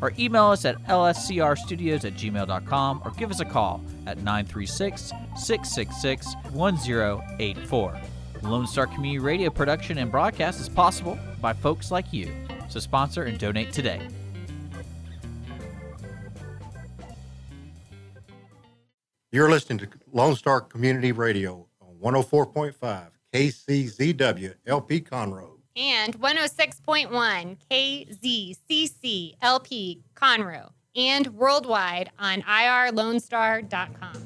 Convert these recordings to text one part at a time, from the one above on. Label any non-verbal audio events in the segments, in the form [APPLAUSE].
or email us at lscrstudios at gmail.com or give us a call at 936 666 1084. Lone Star Community Radio production and broadcast is possible by folks like you. So sponsor and donate today. You're listening to Lone Star Community Radio on 104.5 KCZW LP Conroe. And 106.1 KZCC LP Conroe and worldwide on irlonestar.com.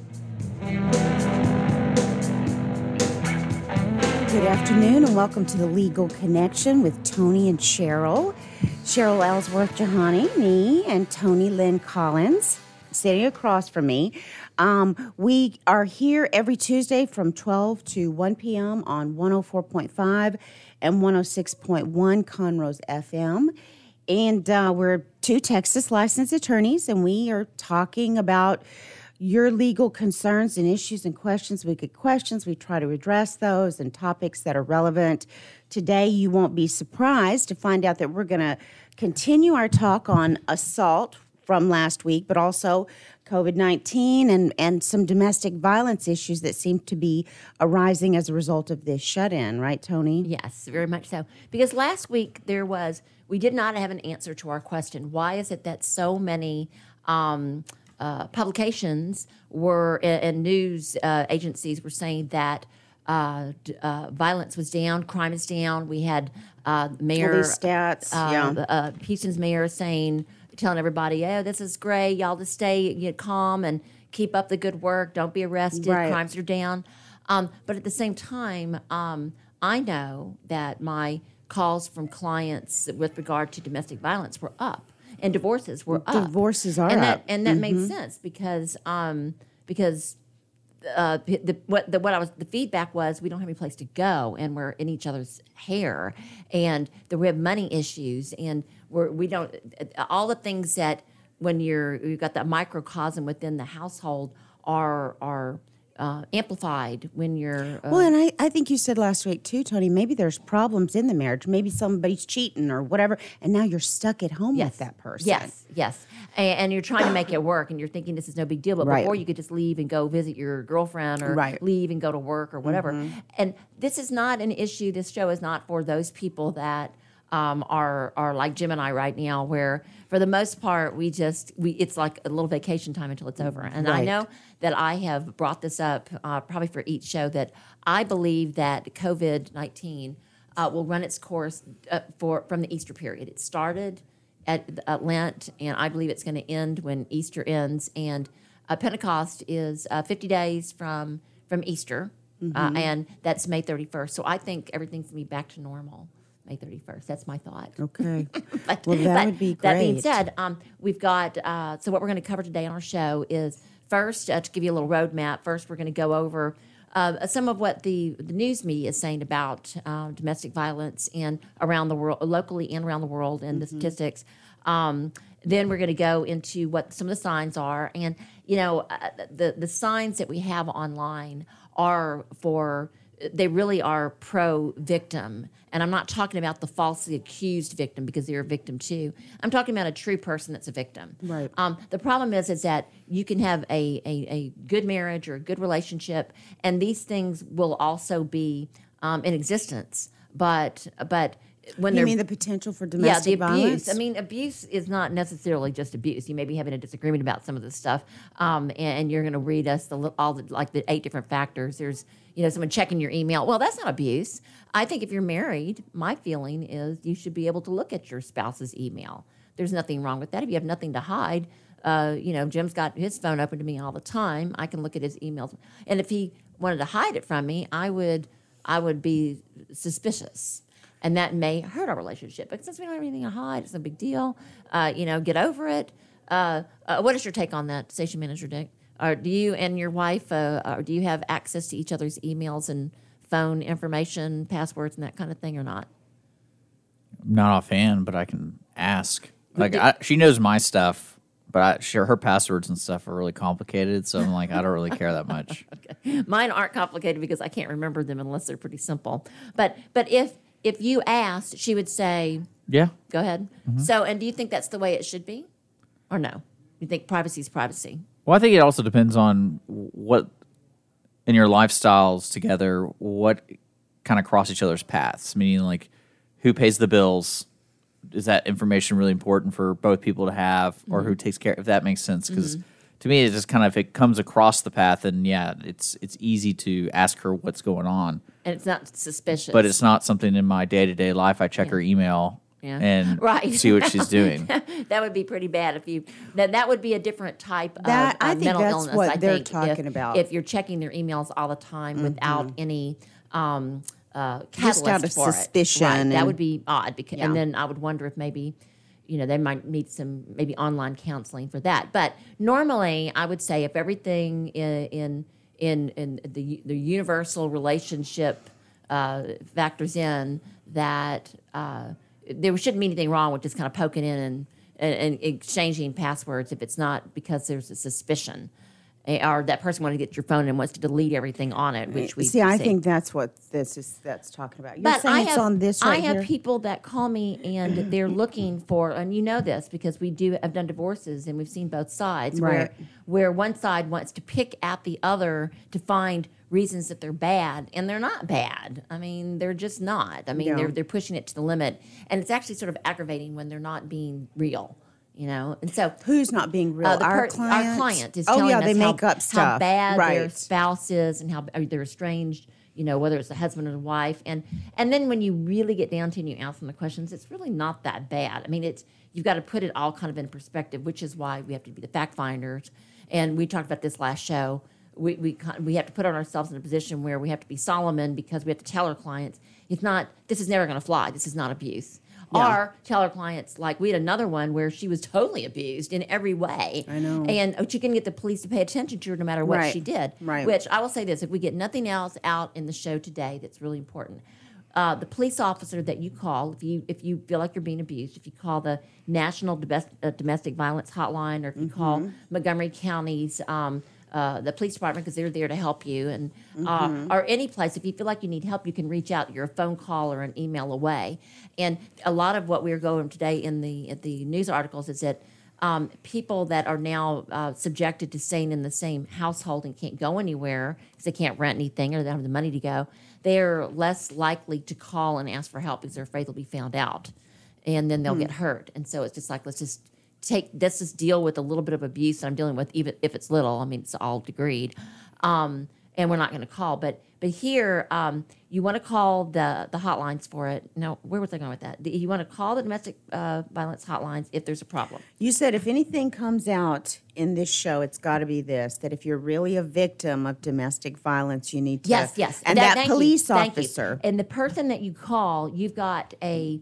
Good afternoon and welcome to the Legal Connection with Tony and Cheryl. Cheryl Ellsworth Jahani, me, and Tony Lynn Collins sitting across from me. Um, we are here every Tuesday from 12 to 1 p.m. on 104.5 and 106.1 Conroe's FM. And uh, we're two Texas licensed attorneys, and we are talking about your legal concerns and issues and questions. We get questions, we try to address those and topics that are relevant. Today, you won't be surprised to find out that we're going to continue our talk on assault from last week, but also COVID 19 and, and some domestic violence issues that seem to be arising as a result of this shut in, right, Tony? Yes, very much so. Because last week there was, we did not have an answer to our question. Why is it that so many um, uh, publications were and, news uh, agencies were saying that uh, d- uh, violence was down, crime is down. We had uh, mayor stats, uh, yeah. the, uh, Houston's mayor saying, telling everybody, "Oh, this is great. Y'all just stay you know, calm and keep up the good work. Don't be arrested. Right. Crimes are down." Um, but at the same time, um, I know that my calls from clients with regard to domestic violence were up, and divorces were up. Divorces are and up. Mm-hmm. that and that made sense because um, because uh, the, what the, what I was the feedback was we don't have any place to go and we're in each other's hair and that we have money issues and we're we don't all the things that when you're you've got that microcosm within the household are are uh, amplified when you're uh, Well, and I, I think you said last week too, Tony, maybe there's problems in the marriage. Maybe somebody's cheating or whatever, and now you're stuck at home with that person. Yes, yes. And, and you're trying to make it work, and you're thinking this is no big deal. But Right. before you could just leave and go visit your girlfriend, or Right. leave and go to work, or whatever. Mm-hmm. And this is not an issue. This show is not for those people that um, are are like Jim and I right now, where for the most part we just we it's like a little vacation time until it's over. And I know that I have brought this up uh, probably for each show that I believe that COVID nineteen uh, will run its course uh, for from the Easter period. It started at, at Lent, and I believe it's going to end when Easter ends. And uh, Pentecost is uh, 50 days from from Easter, uh, and that's May 31st. So I think everything's going to be back to normal May 31st. That's my thought. Okay. [LAUGHS] But, Well, that would be great. That being said, um, we've got uh, so what we're going to cover today on our show is first uh, to give you a little roadmap. First, we're going to go over uh, some of what the the news media is saying about uh, domestic violence and around the world, locally and around the world, and the Mm-hmm. statistics. Um, then we're going to go into what some of the signs are, and you know uh, the the signs that we have online are for they really are pro victim. And I'm not talking about the falsely accused victim because they're a victim too. I'm talking about a true person that's a victim. Right. Um, the problem is, is that you can have a, a, a good marriage or a good relationship, and these things will also be um, in existence. But but when You mean the potential for domestic yeah, the abuse. violence? I mean, abuse is not necessarily just abuse. You may be having a disagreement about some of this stuff, um, and, and you're going to read us the all the like the eight different factors. There's you know someone checking your email. Well, that's not abuse. I think if you're married, my feeling is you should be able to look at your spouse's email. There's nothing wrong with that. If you have nothing to hide, uh, you know, Jim's got his phone open to me all the time. I can look at his emails, and if he wanted to hide it from me, I would I would be suspicious and that may hurt our relationship. But since we don't have anything to hide, it's no big deal. Uh, you know, get over it. Uh, uh, what is your take on that, station manager Dick? Or do you and your wife, uh, or do you have access to each other's emails and phone information, passwords, and that kind of thing, or not? not offhand, but I can ask. Like I, she knows my stuff, but I, sure her passwords and stuff are really complicated. So I'm like, I don't really care that much. [LAUGHS] Mine aren't complicated because I can't remember them unless they're pretty simple. But but if if you asked, she would say, Yeah, "Go ahead." So, and do you think that's the way it should be, or no? You think privacy is privacy? Well, I think it also depends on what in your lifestyles together, what kind of cross each other's paths. Meaning, like, who pays the bills? Is that information really important for both people to have, or mm-hmm. who takes care? If that makes sense, because mm-hmm. to me, it just kind of if it comes across the path, and yeah, it's it's easy to ask her what's going on, And it's not suspicious. but it's not something in my day to day life. I check her email Yeah. and [LAUGHS] Right. see what she's [LAUGHS] doing. [LAUGHS] that would be pretty bad if you that that would be a different type That- of I uh, think mental that's illness. what I they're think talking if, about. Mm-hmm. If you're checking their emails all the time without any um, uh, Just catalyst out of for it. suspicion right, that and- would be odd. Because, Yeah. And then I would wonder if maybe you know they might need some maybe online counseling for that. But normally, I would say if everything in in in, in the the universal relationship uh, factors in that uh, there shouldn't be anything wrong with just kind of poking in and, and, and exchanging passwords if it's not because there's a suspicion or that person wants to get your phone and wants to delete everything on it, which we See, I think that's what this is. That's talking about. You're saying I it's have, on this Right I have here. people that call me and they're looking for, and you know this because we do have done divorces and we've seen both sides Right. where where one side wants to pick at the other to find reasons that they're bad, and they're not bad. I mean, they're just not. I mean, Yeah. they're they're pushing it to the limit, and it's actually sort of aggravating when they're not being real. You know, and so Who's not being real? uh, the our per- client. Our client is oh telling yeah, us they how, make up stuff. how bad their spouse is and how uh, they're estranged. You know, whether it's the husband or the wife, and and then when you really get down to it, and you ask them the questions, it's really not that bad. I mean, it's you've got to put it all kind of in perspective, which is why we have to be the fact finders. And we talked about this last show. We we we have to put ourselves in a position where we have to be Solomon because we have to tell our clients it's not. This is never going to fly. This is not abuse. Or tell our clients like we had another one where she was totally abused in every way. I know. And she couldn't get the police to pay attention to her no matter what Right. she did. Right. Which I will say this: if we get nothing else out in the show today, that's really important. Uh, the police officer that you call, if you if you feel like you're being abused, if you call the National Domestic, uh, Domestic Violence Hotline, or if you call Mm-hmm. Montgomery County's um, uh, the police department because they're there to help you, and Mm-hmm. uh, or any place, if you feel like you need help, you can reach out. You're a phone call or an email away. And a lot of what we're going today in the in the news articles is that um, people that are now uh, subjected to staying in the same household and can't go anywhere because they can't rent anything or they don't have the money to go, they're less likely to call and ask for help because they're afraid they'll be found out and then they'll get hurt. And so it's just like, let's just take, this is deal with a little bit of abuse that I'm dealing with, even if it's little. I mean, it's all degreed. Um, and we're not going to call. But but here, um, you want to call the the hotlines for it. No, where was I going with that? The- You want to call the domestic uh, violence hotlines if there's a problem. You said if anything comes out in this show, it's got to be this: that if you're really a victim of domestic violence, you need to. Yes, yes. And that, you, police you. officer. And the person that you call, you've got a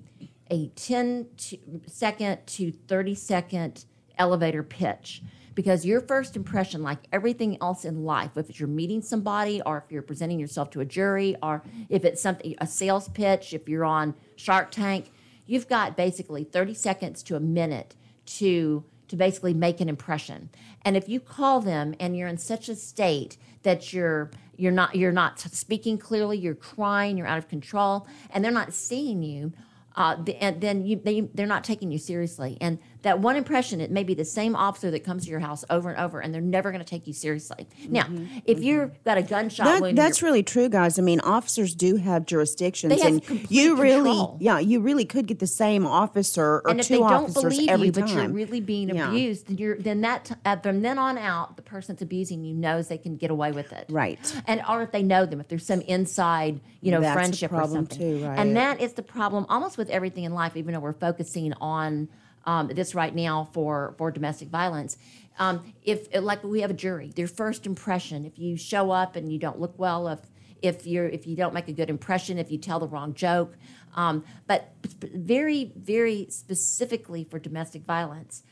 a 10 to, second to 30 second elevator pitch because your first impression like everything else in life if you're meeting somebody or if you're presenting yourself to a jury or if it's something a sales pitch if you're on shark tank you've got basically 30 seconds to a minute to to basically make an impression. And if you call them and you're in such a state that you're you're not you're not speaking clearly, you're crying, you're out of control, and they're not seeing you, uh, and then you they, they're not taking you seriously. And that one impression, it may be the same officer that comes to your house over and over, and they're never going to take you seriously. Now, if you've got a gunshot That, wound, that's really true, guys. I mean, officers do have jurisdictions, have and you really, control. yeah, you really could get the same officer or and if two they don't officers believe every you, time. but you're really being Yeah. abused, then you're then that uh, from then on out, the person that's abusing you knows they can get away with it, Right. And or if they know them, if there's some inside, you know, That's friendship or something, too, right. and that is the problem almost with everything in life. Even though we're focusing on um, this right now for for domestic violence. Um, if like we have a jury, their first impression, if you show up and you don't look well, if if you're if you don't make a good impression, if you tell the wrong joke, um, but very very specifically for domestic violence,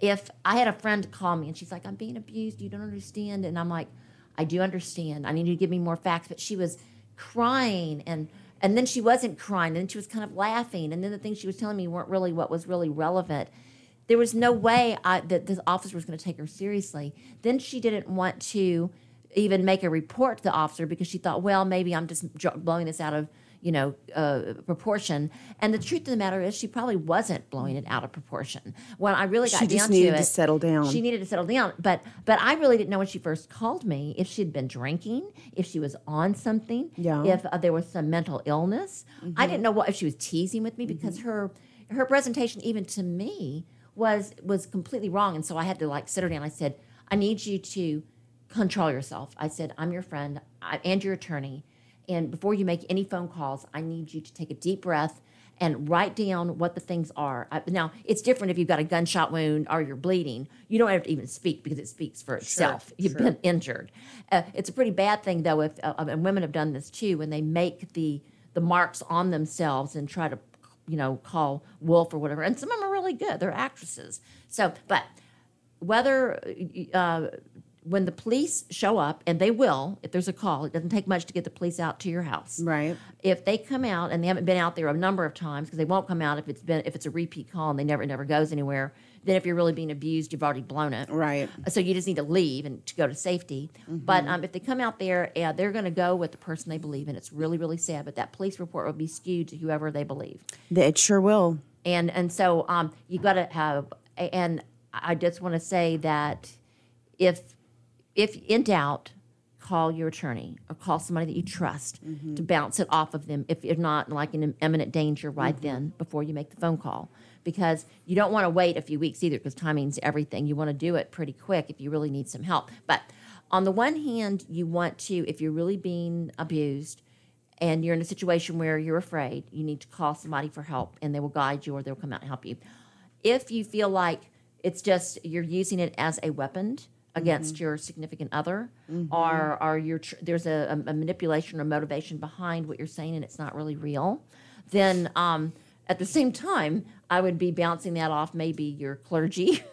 if I had a friend call me and she's like, I'm being abused, you don't understand. And I'm like, I do understand. I need you to give me more facts. But she was crying and and then she wasn't crying, and she was kind of laughing, and then the things she was telling me weren't really what was really relevant. There was no way I, that this officer was going to take her seriously. Then she didn't want to even make a report to the officer because she thought, well, maybe I'm just blowing this out of you know uh, proportion. And the truth of the matter is, she probably wasn't blowing it out of proportion. When I really got She down just needed to to it, settle down. She needed to settle down. But but I really didn't know when she first called me if she'd been drinking, if she was on something, Yeah. if uh, there was some mental illness. I Mm-hmm. didn't know what if she was teasing with me because her her presentation even to me was was completely wrong. And so I had to like sit her down. I said, I need you to control yourself. I said, I'm your friend I, and your attorney. And before you make any phone calls, I need you to take a deep breath and write down what the things are. I, now, it's different if you've got a gunshot wound or you're bleeding. You don't have to even speak because it speaks for itself. [LAUGHS] You've been injured. Uh, it's a pretty bad thing, though, if uh, and women have done this too, when they make the the marks on themselves and try to, you know, call wolf or whatever. And some of them are really good. They're actresses. So, but whether uh, when the police show up, and they will, if there's a call, it doesn't take much to get the police out to your house. Right. If they come out and they haven't been out there a number of times because they won't come out if it's been if it's a repeat call and they never never goes anywhere. Then if you're really being abused, you've already blown it. Right. So you just need to leave and to go to safety. But um, if they come out there, yeah, they're going to go with the person they believe in. It's really really sad, but that police report will be skewed to whoever they believe It sure will. and and so um, you got to have and i just want to say that if if in doubt call your attorney or call somebody that you trust mm-hmm. to bounce it off of them if you're not like in imminent danger right mm-hmm. then before you make the phone call. Because you don't want to wait a few weeks either because timing's everything. You want to do it pretty quick if you really need some help. But on the one hand you want to if you're really being abused and you're in a situation where you're afraid, you need to call somebody for help and they will guide you or they'll come out and help you. If you feel like it's just you're using it as a weapon against your significant other? Or or you're tr- there's a, a manipulation or motivation behind what you're saying and it's not really real, then um, at the same time, I would be bouncing that off maybe your clergy. [LAUGHS]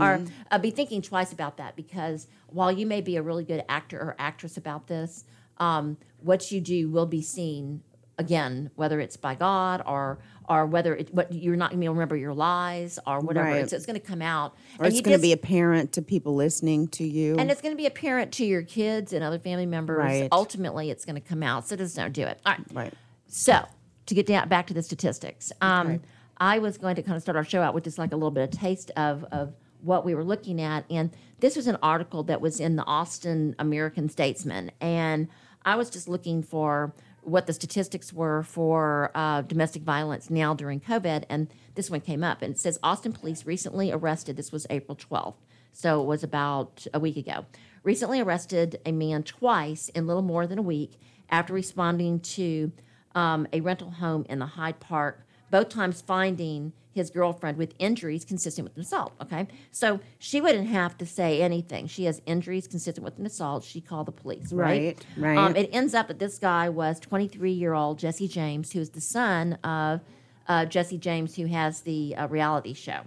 Or uh, be thinking twice about that because while you may be a really good actor or actress about this, um, what you do will be seen again, whether it's by God or or whether it, what you're not going to remember your lies or whatever. Right. It's, it's going to come out, Or it's going to be apparent to people listening to you. and it's going to be apparent to your kids and other family members. Right. Ultimately, it's going to come out. So just don't do it. All right. right. So to get down back to the statistics, um, I was going to kind of start our show out with just like a little bit of taste of of what we were looking at, and this was an article that was in the Austin American Statesman, and I was just looking for what the statistics were for uh, domestic violence now during COVID, and this one came up, and it says Austin police recently arrested. This was April twelfth, so it was about a week ago. Recently arrested a man twice in little more than a week after responding to um, a rental home in the Hyde Park, both times finding his girlfriend with injuries consistent with an assault. Okay, so she wouldn't have to say anything. She has injuries consistent with an assault. She called the police. Right. Right, right. Um, it ends up that this guy was 23 year old Jesse James, who is the son of uh, Jesse James, who has the uh, reality show,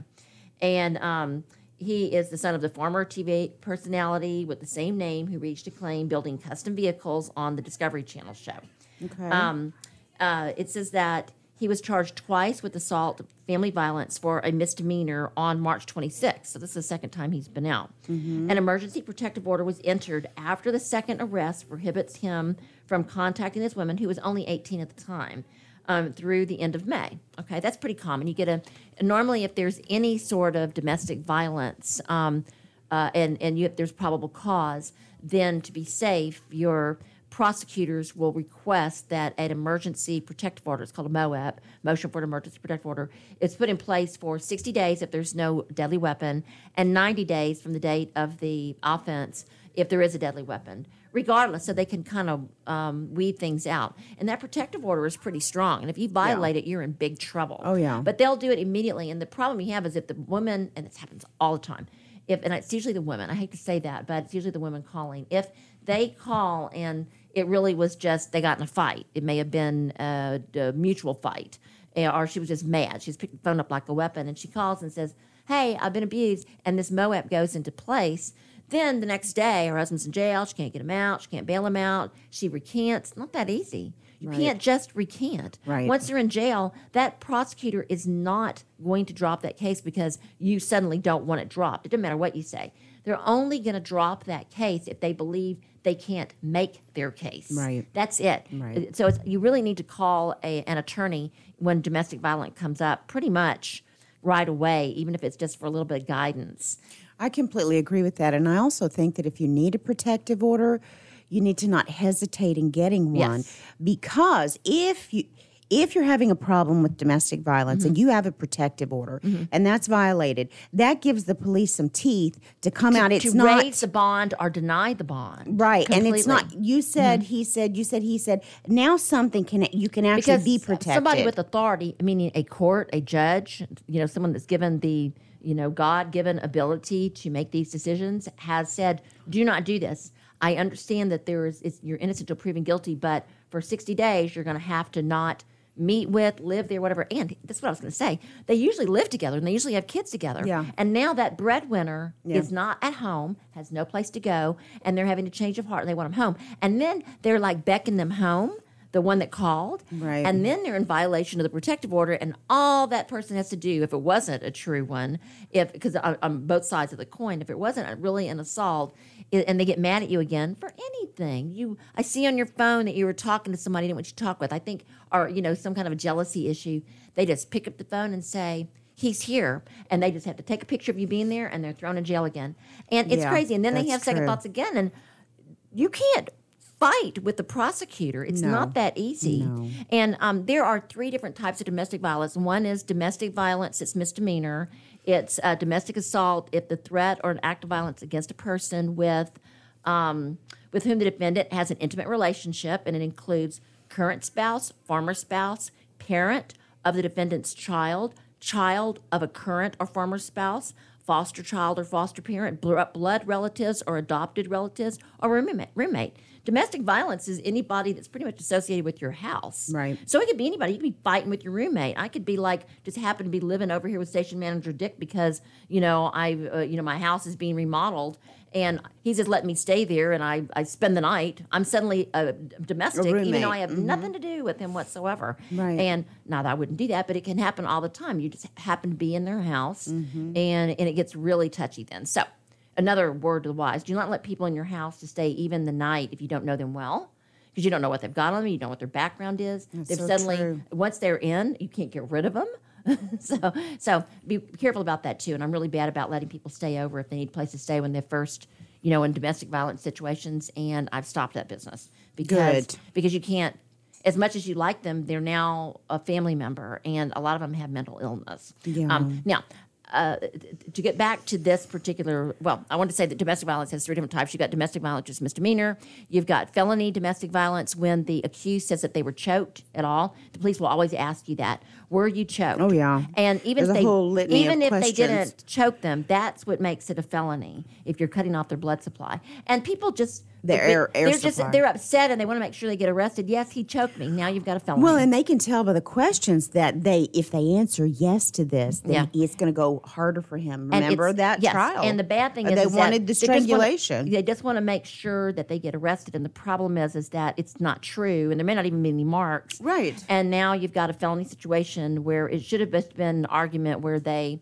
and um, he is the son of the former TV personality with the same name who reached acclaim building custom vehicles on the Discovery Channel show. Okay. Um, uh, it says that he was charged twice with assault, family violence for a misdemeanor on March 26th. So this is the second time he's been out. An emergency protective order was entered after the second arrest prohibits him from contacting this woman who was only 18 at the time. Um, through the end of May. Okay, that's pretty common. You get a normally if there's any sort of domestic violence, um, uh, and and you, there's probable cause, then to be safe, your prosecutors will request that an emergency protective order, it's called a MOEP, Motion for an Emergency Protective Order, it's put in place for 60 days if there's no deadly weapon, and 90 days from the date of the offense if there is a deadly weapon, regardless, so they can kind of um, weed things out. And that protective order is pretty strong, and if you violate it, you're in big trouble. Oh, yeah. But they'll do it immediately, and the problem you have is if the woman, and this happens all the time, if and it's usually the women. I hate to say that, but it's usually the women calling. If they call and it really was just they got in a fight, it may have been a, a mutual fight, eh, or she was just mad. She's picked the phone up like a weapon, and she calls and says, hey, I've been abused, and this MOAP goes into place, then the next day her husband's in jail. She can't get him out. She can't bail him out. She recants. Not that easy. You Right. can't just recant. Right. Once they're in jail, that prosecutor is not going to drop that case because you suddenly don't want it dropped. It doesn't matter what you say. They're only going to drop that case if they believe they can't make their case. Right. That's it. Right. So it's, you really need to call a, an attorney when domestic violence comes up pretty much right away, even if it's just for a little bit of guidance. I completely agree with that. And I also think that if you need a protective order, you need to not hesitate in getting one Yes. because if you if you're having a problem with domestic violence Mm-hmm. and you have a protective order and that's violated, that gives the police some teeth to come out. It's to not raise the bond or deny the bond. right, and it's not. completely. Mm-hmm. You said, he said, you said, he said. Now something can you can actually because be protected. somebody with authority, meaning a court, a judge, you know, someone that's given the you know God given ability to make these decisions, has said, "Do not do this." I understand that there is it's, you're innocent until proven guilty, but for 60 days you're going to have to not meet with, live there, whatever. And that's what I was going to say. They usually live together and they usually have kids together. Yeah. And now that breadwinner Yeah. is not at home, has no place to go, and they're having a change of heart and they want them home. And then they're like beckoning them home, the one that called. Right. And then they're in violation of the protective order, and all that person has to do, if it wasn't a true one, if because on, on both sides of the coin, if it wasn't really an assault, and they get mad at you again for anything, you I see on your phone that you were talking to somebody you didn't want you to talk with, I think, or you know some kind of a jealousy issue, they just pick up the phone and say. He's here, and they just have to take a picture of you being there, and they're thrown in jail again. And it's Yeah, crazy. And then they have second true. thoughts again, and you can't fight with the prosecutor. It's No. not that easy. No. And um, there are three different types of domestic violence. One is domestic violence, it's misdemeanor. It's uh, domestic assault if the threat or an act of violence against a person with, um, with whom the defendant has an intimate relationship, and it includes current spouse, former spouse, parent of the defendant's child, child of a current or former spouse, foster child or foster parent, blood relatives or adopted relatives, or roommate. roommate. Domestic violence is anybody that's pretty much associated with your house. Right. So it could be anybody. You could be fighting with your roommate. I could be like just happen to be living over here with station manager Dick because you know I uh, you know my house is being remodeled and he's just letting me stay there and I, I spend the night. I'm suddenly a domestic even though I have nothing to do with him whatsoever. Right. And now that I wouldn't do that, but it can happen all the time. You just happen to be in their house and and it gets really touchy then. So another word to the wise: do not let people in your house to stay even the night if you don't know them well. Because you don't know what they've got on them, you don't know what their background is. They've so suddenly true. once they're in, you can't get rid of them. [LAUGHS] so, so be careful about that too. And I'm really bad about letting people stay over if they need a place to stay when they're first, you know, in domestic violence situations. And I've stopped that business because Good. because you can't. As much as you like them, they're now a family member, and a lot of them have mental illness. Yeah. Um, now, uh, to get back to this particular, well, I want to say that domestic violence has three different types. You've got domestic violence, just misdemeanor. You've got felony domestic violence when the accused says that they were choked at all. The police will always ask you that. Were you choked? Oh, yeah. And even There's if they, whole litany of even if they didn't choke them, that's what makes it a felony if you're cutting off their blood supply. And people just Their air- air they're just they're upset and they want to make sure they get arrested. Yes, he choked me. Now you've got a felony. Well, and they can tell by the questions that they, if they answer yes to this, then Yeah. it's going to go harder for him. Remember that yes, trial? And the bad thing is, they is that wanted the strangulation. they just want to make sure that they get arrested. And the problem is, is that it's not true, and there may not even be any marks. Right. And now you've got a felony situation where it should have just been an argument where they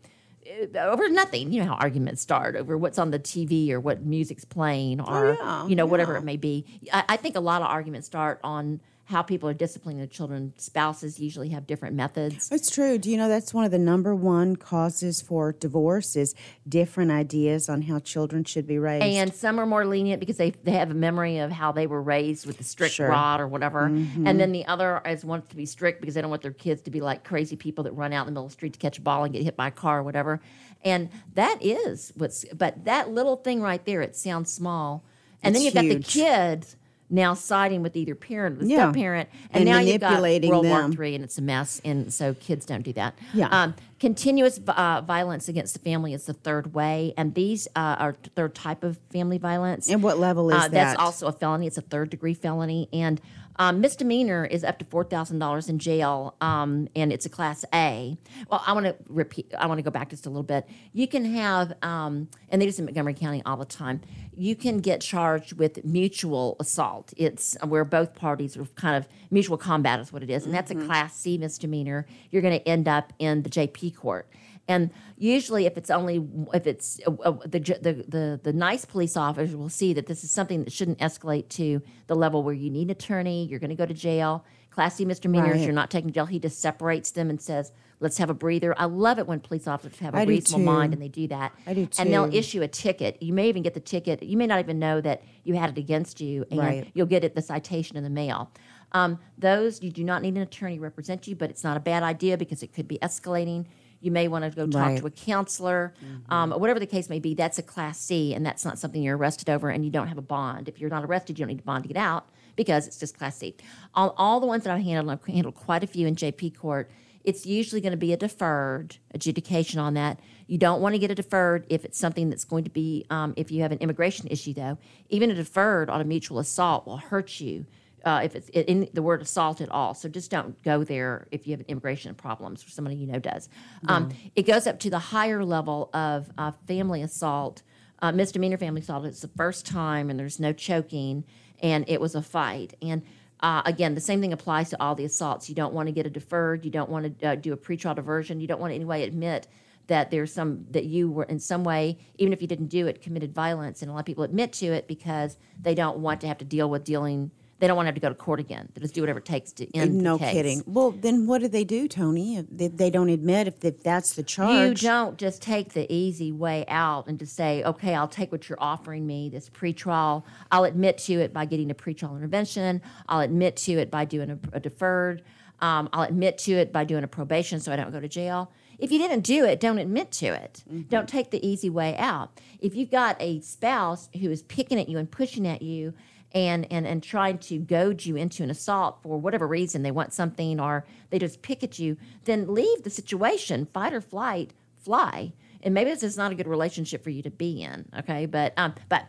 uh, over nothing. You know how arguments start over what's on the TV or what music's playing or Oh, yeah, you know whatever it may be. I, I think a lot of arguments start on how people are disciplining their children. Spouses usually have different methods. It's true. Do you know that's one of the number one causes for divorce is different ideas on how children should be raised. And some are more lenient because they, they have a memory of how they were raised with the strict Sure. Mm-hmm. rod or whatever. And then the other is wants to be strict because they don't want their kids to be like crazy people that run out in the middle of the street to catch a ball and get hit by a car or whatever. And that is what's, but that little thing right there, it sounds small. And then you've got the kids now siding with either parent or the Yeah. parent, and, And now you've got World War. Three, and it's a mess. And so kids don't do that. Yeah. Um, continuous uh, violence against the family is the third way, and these uh, are third type of family violence. And what level is uh, That's also a felony. It's a third degree felony, and Um, misdemeanor is up to four thousand dollars in jail, um, and it's a class A. Well, I want to repeat. I want to go back just a little bit. You can have, um, and they do this in Montgomery County all the time. You can get charged with mutual assault. It's where both parties are kind of mutual combat is what it is, and that's a class C misdemeanor. You're going to end up in the JP court. And usually, if it's only if it's uh, uh, the, the the the nice police officer will see that this is something that shouldn't escalate to the level where you need an attorney. You're going to go to jail. Class C misdemeanors, Right. you're not taking jail. He just separates them and says, "Let's have a breather." I love it when police officers have a I reasonable mind and they do that. I do too. And they'll issue a ticket. You may even get the ticket. You may not even know that you had it against you, and Right. you'll get it the citation in the mail. Um, those you do not need an attorney to represent you, but it's not a bad idea because it could be escalating. You may want to go talk Right. to a counselor, um, or whatever the case may be. That's a class C, and that's not something you're arrested over, and you don't have a bond. If you're not arrested, you don't need a bond to get out because it's just class C. All, all the ones that I've handled, I've handled quite a few in JP court. It's usually going to be a deferred adjudication on that. You don't want to get a deferred if it's something that's going to be, um, if you have an immigration issue, though. Even a deferred on a mutual assault will hurt you uh, if it's in the word assault at all. So just don't go there if you have immigration problems or somebody you know does. Um, it goes up to the higher level of uh, family assault, uh, misdemeanor family assault. It's the first time and there's no choking and it was a fight. And uh, again, the same thing applies to all the assaults. You don't want to get a deferred. You don't want to uh, do a pretrial diversion. You don't want to in any way admit that there's some that you were in some way, even if you didn't do it, committed violence. And a lot of people admit to it because they don't want to have to deal with dealing. They don't want to have to go to court again. They just do whatever it takes to end no the case. kidding. Well, then what do they do, Tony? If they, they don't admit if, if that's the charge, You don't just take the easy way out and just say, okay, I'll take what you're offering me, this pretrial. I'll admit to it by getting a pretrial intervention. I'll admit to it by doing a, a deferred. Um, I'll admit to it by doing a probation so I don't go to jail. If you didn't do it, don't admit to it. Don't take the easy way out. If you've got a spouse who is picking at you and pushing at you and, and, and trying to goad you into an assault for whatever reason, they want something or they just pick at you, then leave the situation, fight or flight, fly. And maybe this is not a good relationship for you to be in, okay? But um, but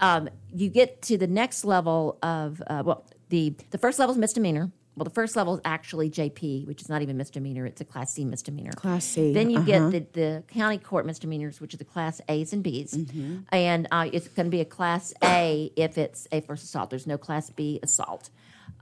um, you get to the next level of uh, well, the the first level is misdemeanor. Well, the first level is actually JP, which is not even misdemeanor; it's a Class C misdemeanor. Class C, Then you uh-huh. get the, the county court misdemeanors, which are the Class A's and B's, Mm-hmm. and uh, it's going to be a Class A if it's a first assault. There's no Class B assault.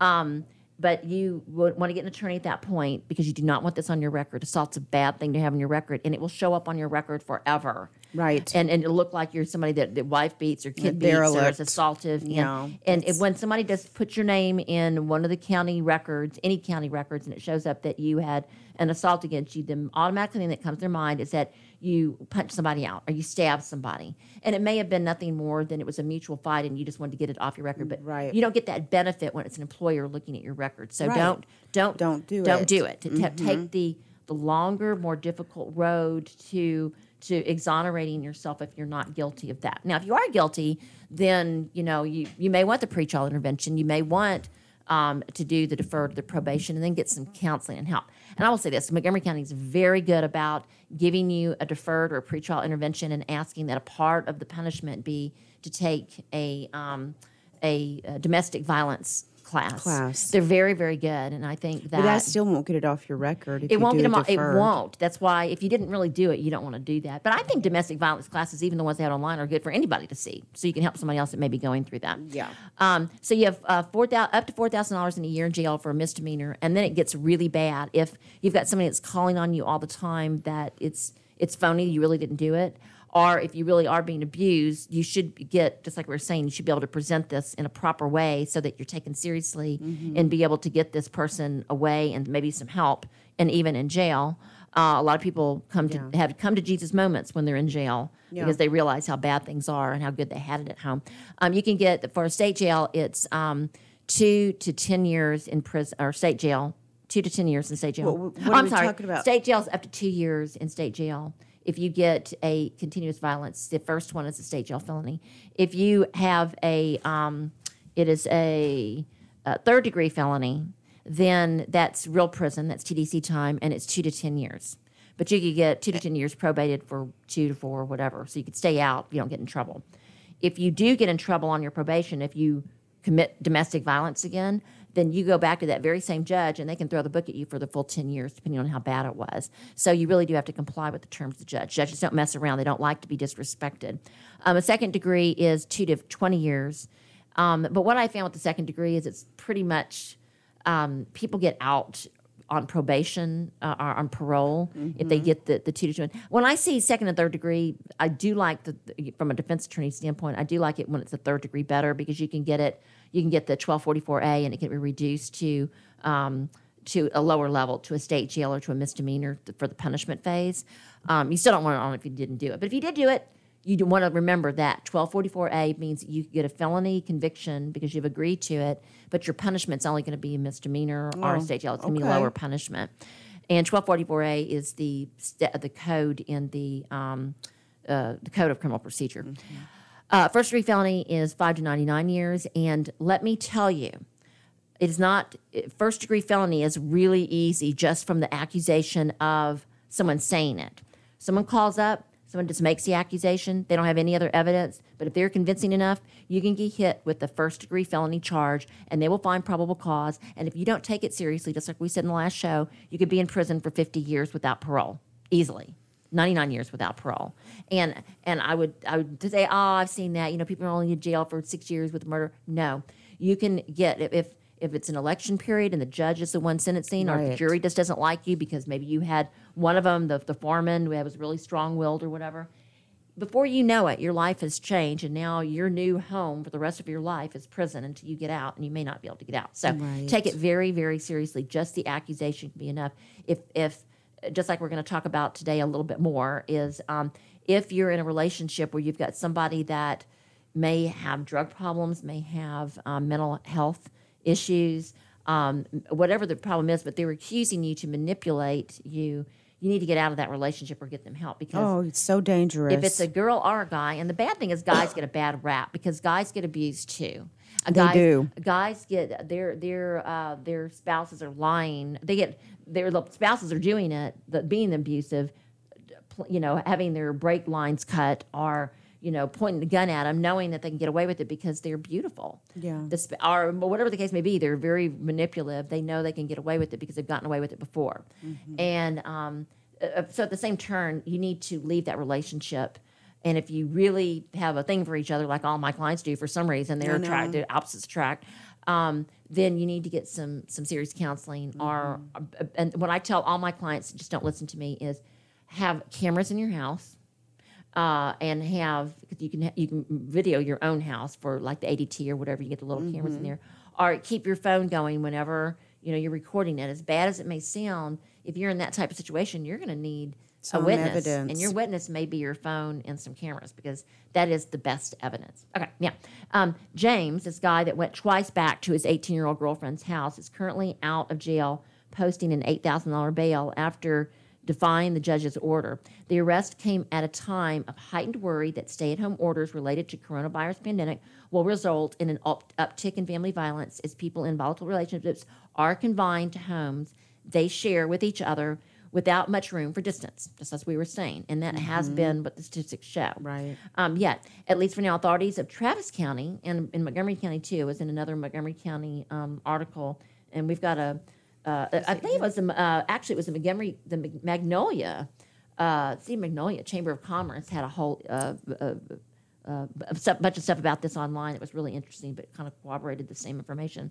Um, but you would want to get an attorney at that point because you do not want this on your record. Assault's a bad thing to have on your record, and it will show up on your record forever. Right. And and it'll look like you're somebody that, that wife beats or kid beats or is assaultive. And, Yeah, and it, when somebody does put your name in one of the county records, any county records, and it shows up that you had an assault against you, then automatically thing that comes to their mind is that you punch somebody out or you stab somebody. And it may have been nothing more than it was a mutual fight and you just wanted to get it off your record. But Right. you don't get that benefit when it's an employer looking at your record. So Right. don't don't Don't do don't it. do it. To ta- take mm-hmm. the the longer, more difficult road to to exonerating yourself if you're not guilty of that. Now, if you are guilty, then you know you you may want the pretrial intervention. You may want um, to do the deferred, the probation, and then get some counseling and help. And I will say this: Montgomery County is very good about giving you a deferred or a pretrial intervention and asking that a part of the punishment be to take a um, a, uh domestic violence class. Class. They're very very good, and I think that but that still won't get it off your record. It won't get them. all- It won't. That's why if you didn't really do it, you don't want to do that. But I think domestic violence classes, even the ones they have online, are good for anybody to see, so you can help somebody else that may be going through that. Yeah. Um, so you have uh, four thousand up to four thousand dollars in a year in jail for a misdemeanor, and then it gets really bad if you've got somebody that's calling on you all the time that it's it's phony. You really didn't do it. Or if you really are being abused, you should get, just like we were saying, you should be able to present this in a proper way so that you're taken seriously and be able to get this person away and maybe some help and even in jail. Uh, a lot of people come to have come to Jesus moments when they're in jail because they realize how bad things are and how good they had it at home. Um, you can get for a state jail, it's um, two to ten years in prison or state jail, two to ten years in state jail. What- what Oh, I'm sorry, talking about? state jail's up to two years in state jail. If you get a continuous violence, the first one is a state jail felony. If you have a, um, it is a, uh third degree felony, then that's real prison. That's TDC time, and it's two to ten years. But you could get two to ten years probated for two to four, whatever. So you could stay out. You don't get in trouble. If you do get in trouble on your probation, if you commit domestic violence again, then you go back to that very same judge and they can throw the book at you for the full 10 years, depending on how bad it was. So you really do have to comply with the terms of the judge. Judges don't mess around, they don't like to be disrespected. Um, a second degree is two to 20 years. Um, but what I found with the second degree is it's pretty much um, people get out on probation uh, or on parole if they get the, the two to two. When I see second and third degree, I do like the from a defense attorney standpoint. I do like it when it's a third degree better because you can get it. You can get the twelve forty four A and it can be reduced to. Um, to a lower level, to a state jail or to a misdemeanor for the punishment phase. Um, you still don't want it on if you didn't do it. But if you did do it, you want to remember that 1244A means you get a felony conviction because you've agreed to it, but your punishment's only going to be a misdemeanor or a state jail. It's going to be okay. lower punishment. And 1244A is the the code in the um, uh, the code of criminal procedure. Uh, first degree felony is five to 99 years, and let me tell you, it is not first degree felony is really easy just from the accusation of someone saying it. Someone calls up, someone just makes the accusation, they don't have any other evidence, but if they're convincing enough, you can get hit with the first degree felony charge and they will find probable cause. And if you don't take it seriously, just like we said in the last show, you could be in prison for 50 years without parole easily. 99 years without parole. And and I would I would say, oh, I've seen that. You know, people are only in jail for six years with murder. No. You can get if- if it's an election period and the judge is the one sentencing, or the jury just doesn't like you because maybe you had one of them, the, the foreman who was really strong willed or whatever. Before you know it, your life has changed, and now your new home for the rest of your life is prison until you get out, and you may not be able to get out. So Right. take it very, very seriously. Just the accusation can be enough. If if just like we're going to talk about today a little bit more is um, if you're in a relationship where you've got somebody that may have drug problems, may have um, mental health issues, um, whatever the problem is, but they're accusing you to manipulate you. You need to get out of that relationship or get them help because Oh, it's so dangerous. if it's a girl or a guy, and the bad thing is guys get a bad rap because guys get abused too. Uh, They guys, do. Guys get their their uh, their spouses are lying. They get their spouses are doing it, the, being abusive. You know, having their brake lines cut or you know pointing the gun at them, knowing that they can get away with it because they're beautiful. Yeah. Or whatever the case may be, they're very manipulative. They know they can get away with it because they've gotten away with it before. And um, uh, so at the same turn, you need to leave that relationship. And if you really have a thing for each other, like all my clients do, for some reason they're attracted, opposites attract. Um, then you need to get some some serious counseling. Or and what I tell all my clients, just don't listen to me, is have cameras in your house uh, and have because you can you can video your own house for like the ADT or whatever you get the little cameras Mm-hmm. in there, or keep your phone going whenever you know you're recording it. As bad as it may sound, if you're in that type of situation, you're going to need a witness, evidence. and your witness may be your phone and some cameras because that is the best evidence. Okay, yeah. Um, James, this guy that went twice back to his 18 year old girlfriend's house, is currently out of jail, posting an $8,000 bail after defying the judge's order. The arrest came at a time of heightened worry that stay-at-home orders related to coronavirus pandemic will result in an up- uptick in family violence as people in volatile relationships are confined to homes they share with each other without much room for distance, just as we were saying. And that has been what the statistics show. Right. Um, yet, at least for now, authorities of Travis County and in Montgomery County too, was in another Montgomery County um, article, and we've got a, uh, I think it was the, uh, actually it was the Montgomery, the Magnolia, uh, see Magnolia Chamber of Commerce had a whole uh, uh, uh, a bunch of stuff about this online. It was really interesting, but kind of corroborated the same information.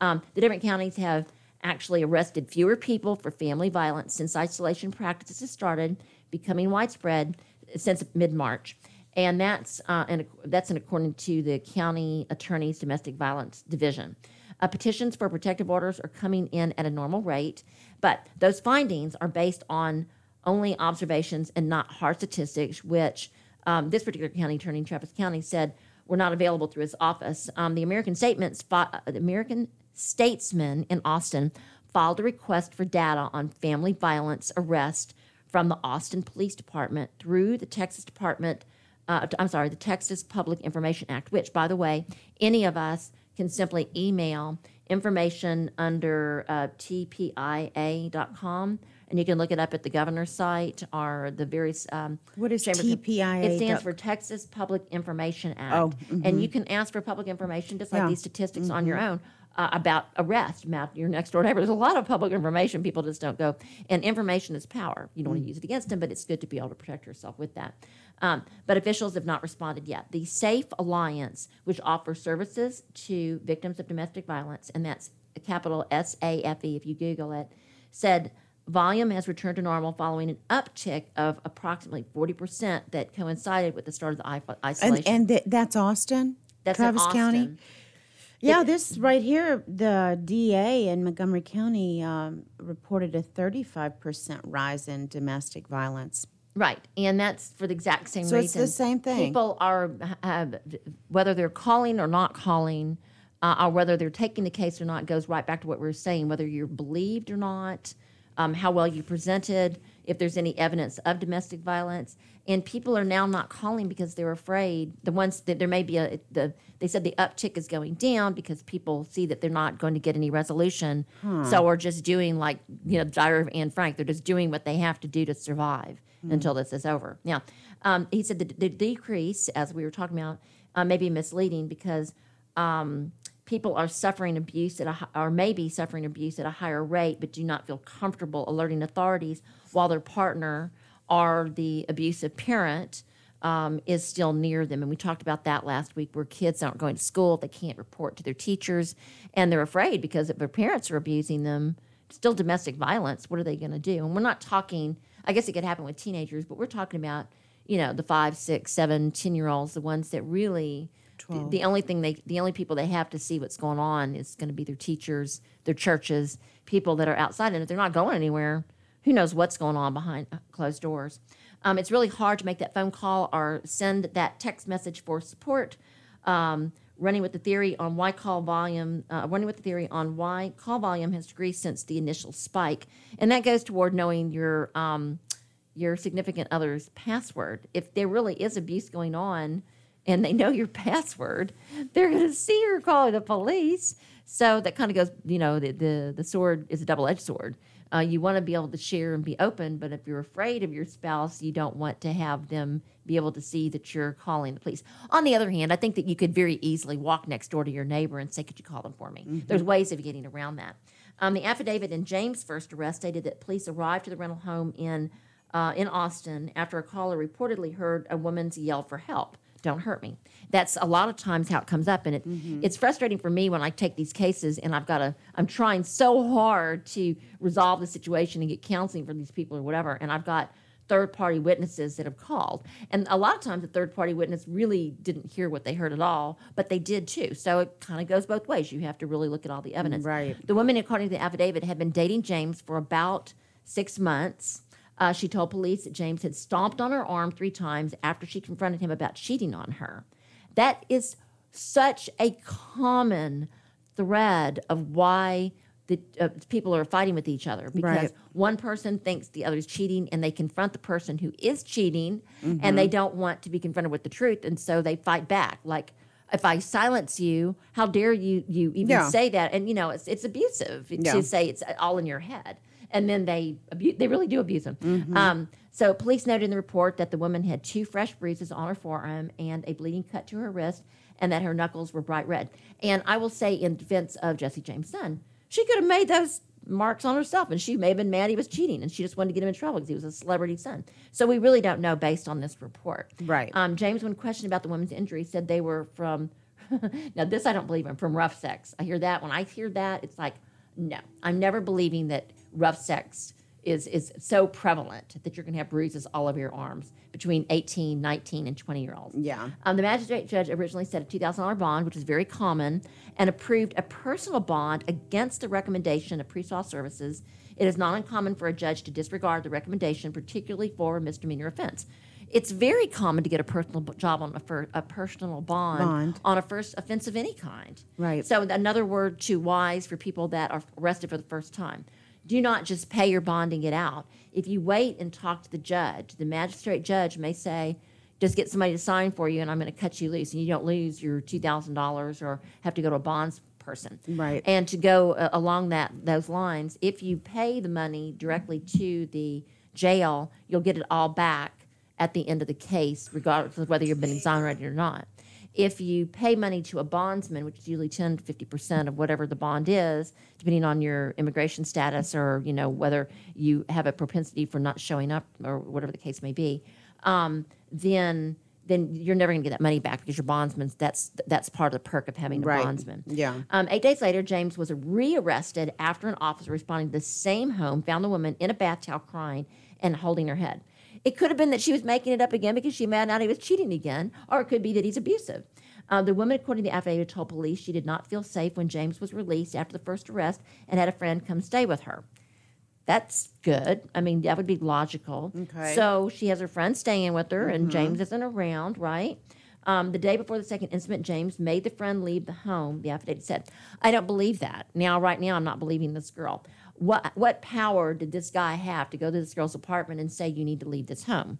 Um, the different counties have actually arrested fewer people for family violence since isolation practices started becoming widespread since mid March. And that's, uh, and that's in according to the county attorney's domestic violence division. Uh, petitions for protective orders are coming in at a normal rate, but those findings are based on only observations and not hard statistics, which um, this particular county attorney in Travis County said were not available through his office. Um, the American Statements, uh, the American Statesman in Austin filed a request for data on family violence arrest from the Austin Police Department through the Texas Department. Uh, I'm sorry, the Texas Public Information Act, which, by the way, any of us can simply email information under uh, tpia.com and you can look it up at the governor's site or the various um, What is TPIA It stands for Texas Public Information Act. Oh, and you can ask for public information just like Yeah. these statistics on your own uh, about arrest, about your next door neighbor. There's a lot of public information people just don't go. And information is power. You don't want to use it against them, but it's good to be able to protect yourself with that. Um, but officials have not responded yet. The Safe Alliance, which offers services to victims of domestic violence, and that's a capital S A F E if you Google it, said volume has returned to normal following an uptick of approximately 40% that coincided with the start of the isolation. And, and th- that's Austin, That's Travis County. Yeah, this right here, the DA in Montgomery County um, reported a 35% rise in domestic violence. Right, and that's for the exact same reason. So it's the same thing. People are have, whether they're calling or not calling, uh, or whether they're taking the case or not, goes right back to what we were saying. Whether you're believed or not, um, how well you presented, if there's any evidence of domestic violence, and people are now not calling because they're afraid. The ones that there may be a the they said the uptick is going down because people see that they're not going to get any resolution, so are just doing like you know Diary of Anne Frank. They're just doing what they have to do to survive until this is over. Now, um, he said the, the decrease, as we were talking about, uh, may be misleading because um, people are suffering abuse at a, or maybe suffering abuse at a higher rate, but do not feel comfortable alerting authorities while their partner or the abusive parent um, is still near them. And we talked about that last week, where kids aren't going to school, they can't report to their teachers, and they're afraid because if their parents are abusing them, still domestic violence. What are they going to do? And we're not talking. I guess it could happen with teenagers, but we're talking about you know the five, six, seven, ten year olds, the ones that really the, the only thing they the only people they have to see what's going on is going to be their teachers, their churches, people that are outside, and if they're not going anywhere, who knows what's going on behind uh, closed doors. Um, it's really hard to make that phone call or send that text message for support. Um, running with the theory on why call volume, uh, running with the theory on why call volume has decreased since the initial spike, and that goes toward knowing your um, your significant other's password. If there really is abuse going on and they know your [LAUGHS] password, they're going to see her call the police. So that kind of goes, you know, the, the, the sword is a double edged sword. Uh, you want to be able to share and be open, but if you're afraid of your spouse, you don't want to have them be able to see that you're calling the police. On the other hand, I think that you could very easily walk next door to your neighbor and say, Could you call them for me? There's ways of getting around that. Um, the affidavit in James' first arrest stated that police arrived to the rental home in uh, in Austin after a caller reportedly heard a woman's yell for help. Don't hurt me. That's a lot of times how it comes up, and it mm-hmm. it's frustrating for me when I take these cases and I've got to. I'm trying so hard to resolve the situation and get counseling for these people or whatever, and I've got third party witnesses that have called, and a lot of times the third party witness really didn't hear what they heard at all, but they did too. So it kind of goes both ways. You have to really look at all the evidence. Right. The woman, according to the affidavit, had been dating James for about six months. Uh, she told police that James had stomped on her arm three times after she confronted him about cheating on her. That is such a common thread of why the uh, people are fighting with each other because Right. one person thinks the other is cheating and they confront the person who is cheating and they don't want to be confronted with the truth and so they fight back like if I silence you, how dare you you even Yeah. say that? And you know, it's it's abusive Yeah. to say it's all in your head. And then they abuse, they really do abuse them. Um, so police noted in the report that the woman had two fresh bruises on her forearm and a bleeding cut to her wrist, and that her knuckles were bright red. And I will say, in defense of Jesse James' son, she could have made those marks on herself, and she may have been mad he was cheating, and she just wanted to get him in trouble because he was a celebrity son. So we really don't know based on this report. Right. Um, James, when questioned about the woman's injury, said they were from. [LAUGHS] now this I don't believe in from rough sex. I hear that when I hear that, it's like, no, I'm never believing that rough sex is is so prevalent that you're going to have bruises all over your arms between 18, 19, and 20 year olds. Yeah. Um, the magistrate judge originally set a $2,000 bond, which is very common, and approved a personal bond against the recommendation of pre-trial services. It is not uncommon for a judge to disregard the recommendation, particularly for a misdemeanor offense. It's very common to get a personal job on a, fir- a personal bond, Bond. on a first offense of any kind. Right. So another word to wise for people that are arrested for the first time. Do not just pay your bond and get out. If you wait and talk to the judge, the magistrate judge may say, just get somebody to sign for you and I'm going to cut you loose and you don't lose your $2,000 or have to go to a bonds person. Right. And to go uh, along that those lines, if you pay the money directly to the jail, you'll get it all back at the end of the case, regardless of whether you've been exonerated or not. If you pay money to a bondsman, which is usually 10 to 50% of whatever the bond is, depending on your immigration status or, you know, whether you have a propensity for not showing up or whatever the case may be, um, then then you're never going to get that money back because your bondsman that's that's part of the perk of having a Right. bondsman. Yeah. Um, eight days later, James was rearrested after an officer responding to the same home found the woman in a bath towel crying and holding her head. It could have been that she was making it up again because she found out he was cheating again, or it could be that he's abusive. Uh, the woman, according to the affidavit, told police she did not feel safe when James was released after the first arrest and had a friend come stay with her. That's good. I mean, that would be logical. Okay. So she has her friend staying with her, and James isn't around, right? Um, the day before the second incident, James made the friend leave the home. The affidavit said, "I don't believe that." Now, right now, I'm not believing this girl. What what power did this guy have to go to this girl's apartment and say you need to leave this home?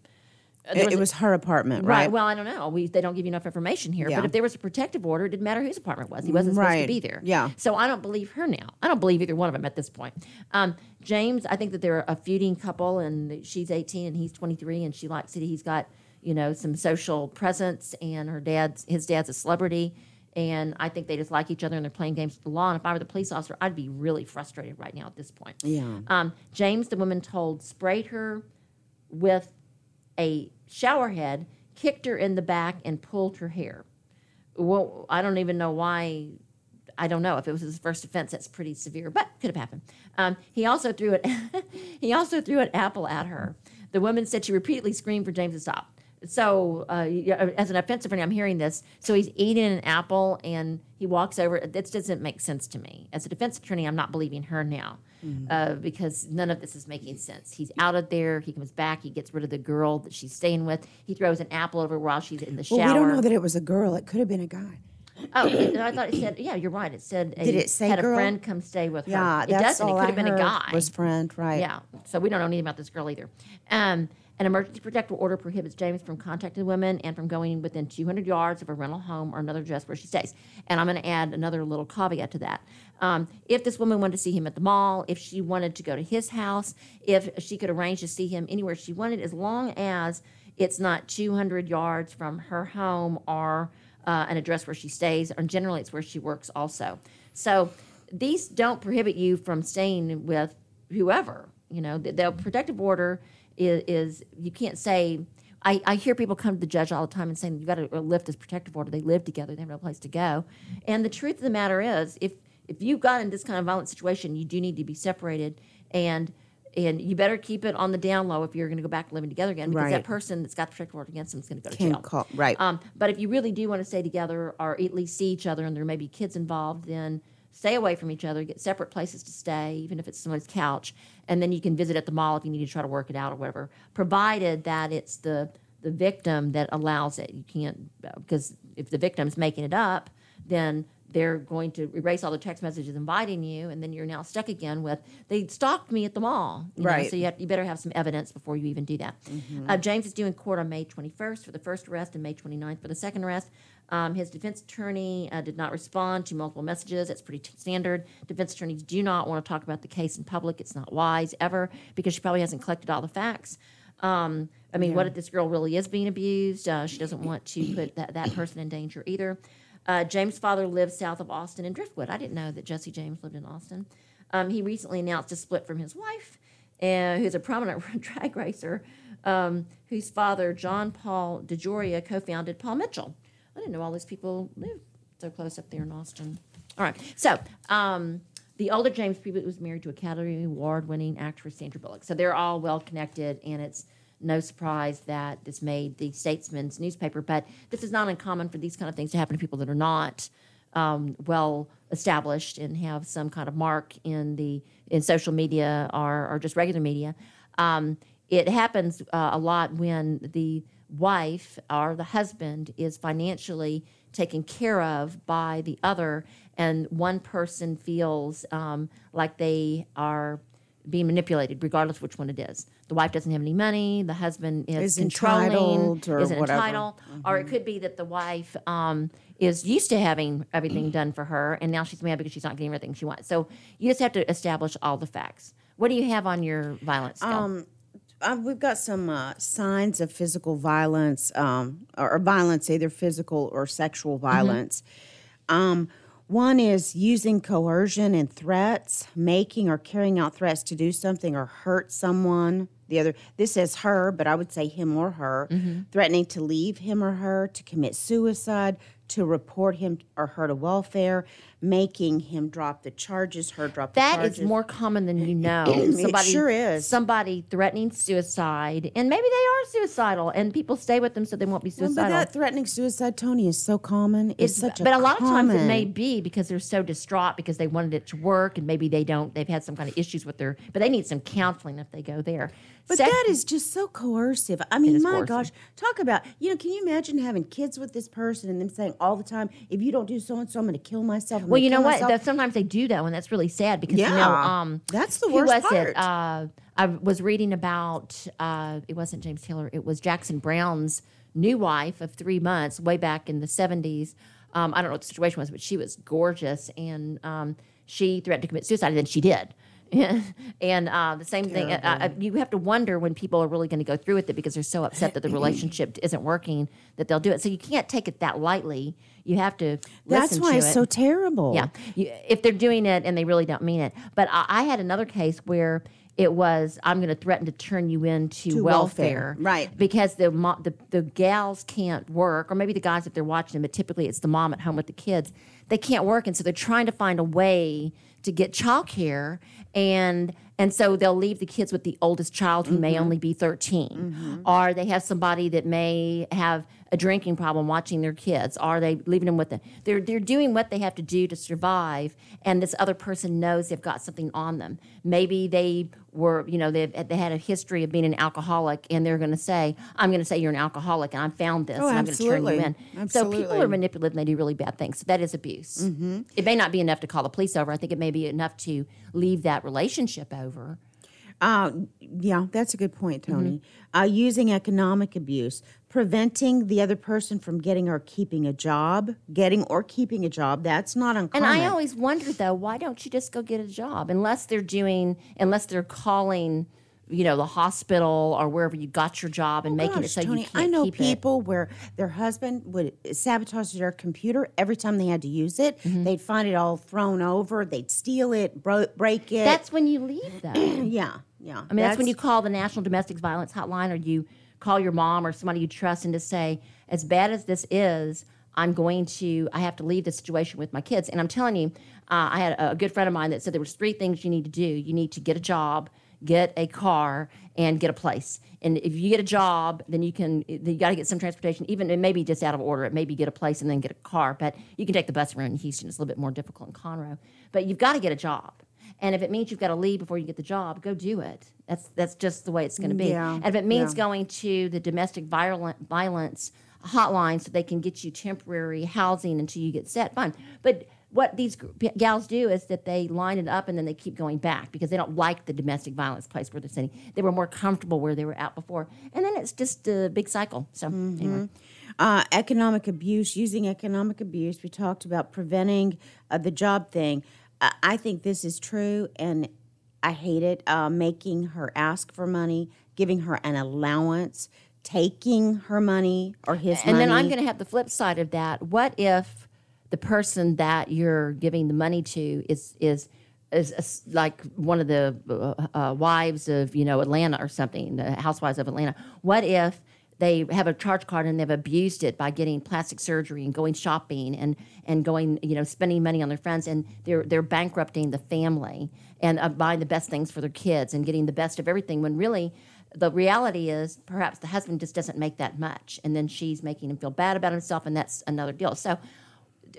It, it a- was her apartment, Right. right? Well, I don't know. We they don't give you enough information here. Yeah. But if there was a protective order, it didn't matter whose apartment it was. He wasn't supposed to be there. Yeah. So I don't believe her now. I don't believe either one of them at this point. Um, James, I think that they're a feuding couple, and she's 18 and he's 23, and she likes it. He's got you know some social presence, and her dad's his dad's a celebrity. And I think they just like each other and they're playing games with the law. And if I were the police officer, I'd be really frustrated right now at this point. Yeah. Um, James, the woman told, sprayed her with a shower head, kicked her in the back, and pulled her hair. Well, I don't even know why. I don't know if it was his first offense. That's pretty severe, but could have happened. Um, he also threw it. [LAUGHS] he also threw an apple at her. The woman said she repeatedly screamed for James to stop. So, uh, as an offensive attorney, I'm hearing this. So he's eating an apple and he walks over. This doesn't make sense to me. As a defense attorney, I'm not believing her now uh, because none of this is making sense. He's out of there. He comes back. He gets rid of the girl that she's staying with. He throws an apple over while she's in the shower. Well, we don't know that it was a girl. It could have been a guy. Oh, I thought it said. Yeah, you're right. It said. A, Did it say had girl? a friend come stay with her? Yeah, it that's doesn't. It could I have been a guy. Was friend, right? Yeah. So we don't know anything about this girl either. Um, an emergency protective order prohibits James from contacting women and from going within 200 yards of a rental home or another address where she stays. And I'm going to add another little caveat to that. Um, if this woman wanted to see him at the mall, if she wanted to go to his house, if she could arrange to see him anywhere she wanted, as long as it's not 200 yards from her home or uh, an address where she stays, and generally it's where she works also. So these don't prohibit you from staying with whoever. You know, the, the protective order is, is you can't say. I, I hear people come to the judge all the time and saying you've got to lift this protective order. They live together. They have no place to go. And the truth of the matter is, if if you've got in this kind of violent situation, you do need to be separated, and and you better keep it on the down low if you're going to go back living together again, because Right. that person that's got the protective order against them is going to go to Can jail. call right. Um, but if you really do want to stay together or at least see each other and there may be kids involved, then stay away from each other, get separate places to stay, even if it's someone's couch, and then you can visit at the mall if you need to try to work it out or whatever, provided that it's the the victim that allows it. You can't because if the victim's making it up, then they're going to erase all the text messages inviting you, and then you're now stuck again with they stalked me at the mall. you know, Right. so you have, you better have some evidence before you even do that. Uh, James is due in court on May 21st for the first arrest and May 29th for the second arrest. Um, his defense attorney uh, did not respond to multiple messages. That's pretty t- standard. Defense attorneys do not want to talk about the case in public. It's not wise ever because she probably hasn't collected all the facts. Um, I mean, what if this girl really is being abused? Uh, she doesn't want to put that, that person in danger either. Uh, James' father lives south of Austin in Driftwood. I didn't know that Jesse James lived in Austin. Um, he recently announced a split from his wife, uh, who's a prominent [LAUGHS] drag racer, um, whose father, John Paul DeJoria, co founded Paul Mitchell. Didn't know all these people lived so close up there in Austin. All right. So, um, the older James Peebles was married to Academy Award winning actress Sandra Bullock. So they're all well connected, and it's no surprise that this made the Statesman's newspaper. But this is not uncommon for these kind of things to happen to people that are not um, well established and have some kind of mark in the in social media or, or just regular media. Um, it happens uh, a lot when the wife or the husband is financially taken care of by the other, and one person feels um, like they are being manipulated, regardless of which one it is. The wife doesn't have any money. The husband is, Is controlling, entitled or isn't whatever. entitled, or it could be that the wife um, is used to having everything done for her, and now she's mad because she's not getting everything she wants. So you just have to establish all the facts. What do you have on your violence scale? Um, uh, we've got some uh, signs of physical violence um, or, or violence, either physical or sexual violence. Um, one is using coercion and threats, making or carrying out threats to do something or hurt someone. The other, this says her, but I would say him or her, threatening to leave him or her, to commit suicide, to report him or her to welfare, making him drop the charges, her drop the That charges. is more common than you [CLEARS THROAT] know. It sure is. Somebody threatening suicide, and maybe they are suicidal, and people stay with them so they won't be suicidal. but that threatening suicide, Tony, is so common. It's, It's- such a but a lot of times it may be because they're so distraught because they wanted it to work and maybe they don't they've had some kind of issues with their but they need some counseling if they go there But that is just so coercive. I mean, my coercive. gosh, talk about you know. Can you imagine having kids with this person and them saying all the time, "If you don't do so and so, I'm going to kill myself." I'm well you know what myself." that sometimes they do though, and that's really sad because you know um That's the who worst was part. it uh i was reading about uh it wasn't james taylor it was jackson browne's new wife of three months way back in the 70s um, i don't know what the situation was but she was gorgeous and um, she threatened to commit suicide and then she did [LAUGHS] and uh, the same thing, uh, uh, you have to wonder when people are really going to go through with it because they're so upset that the [CLEARS THROAT] relationship isn't working that they'll do it. So you can't take it that lightly. You have to. That's why to it's it. so terrible. Yeah, you, if they're doing it and they really don't mean it. But I, I had another case where it was I'm going to threaten to turn you into To welfare, welfare, right. Because the, mo- the the gals can't work, or maybe the guys if they're watching them, but typically it's the mom at home with the kids. They can't work, and so they're trying to find a way to get childcare and and so they'll leave the kids with the oldest child who Mm-hmm. may only be 13 or they have somebody that may have a drinking problem watching their kids are they leaving them with them. They're they're doing what they have to do to survive and this other person knows they've got something on them. Maybe they were you know they they had a history of being an alcoholic and they're going to say i'm going to say you're an alcoholic and i found this Oh, and i'm going to turn you in." absolutely. so people are manipulative and they do really bad things so that is abuse mm-hmm. it may not be enough to call the police over i think it may be enough to leave that relationship over Uh, yeah, that's a good point, Mm-hmm. Tony. Uh, using economic abuse, preventing the other person from getting or keeping a job, getting or keeping a job. That's not uncommon. And. I always wonder though, why don't you just go get a job? Unless they're doing, unless they're calling, you know, the hospital or wherever you got your job and making it so Tony, you can't I know keep it. people where their husband would sabotage their computer every time they had to use it. Mm-hmm. They'd find it all thrown over. They'd steal it, bro- break it. That's when you leave though. [CLEARS THROAT] yeah, yeah. I mean, that's, when you call the National Domestic Violence Hotline or you call your mom or somebody you trust and to say, as bad as this is, I'm going to, I have to leave the situation with my kids. And I'm telling you, uh, I had a, good friend of mine that said there was three things you need to do. You need to get a job, get a car, and get a place. And if you get a job, then you can, you got to get some transportation, even it may be just out of order. It may be get a place and then get a car, but you can take the bus around in Houston. It's a little bit more difficult in Conroe. But you've got to get a job. And if it means you've got to leave before you get the job, go do it. That's that's just the way it's going to be. Yeah, And if it means yeah. going to the domestic violent violence hotline so they can get you temporary housing until you get set, fine. But what these gals do is that they line it up and then they keep going back because they don't like the domestic violence place where they're sitting. They were more comfortable where they were at before, and then it's just a big cycle. So anyway. uh, economic abuse, using economic abuse. We talked about preventing uh, the job thing. I I think this is true, and I hate it. Uh, making her ask for money, giving her an allowance, taking her money or his And money. then I'm going to have the flip side of that. What if the person that you're giving the money to is is is, is like one of the uh, uh, wives of you know Atlanta or something, the housewives of Atlanta? What if they have a charge card and they've abused it by getting plastic surgery and going shopping and and going you know spending money on their friends. And they're they're bankrupting the family and uh, buying the best things for their kids and getting the best of everything when really the reality is perhaps the husband just doesn't make that much. And then she's making him feel bad about himself and that's another deal. So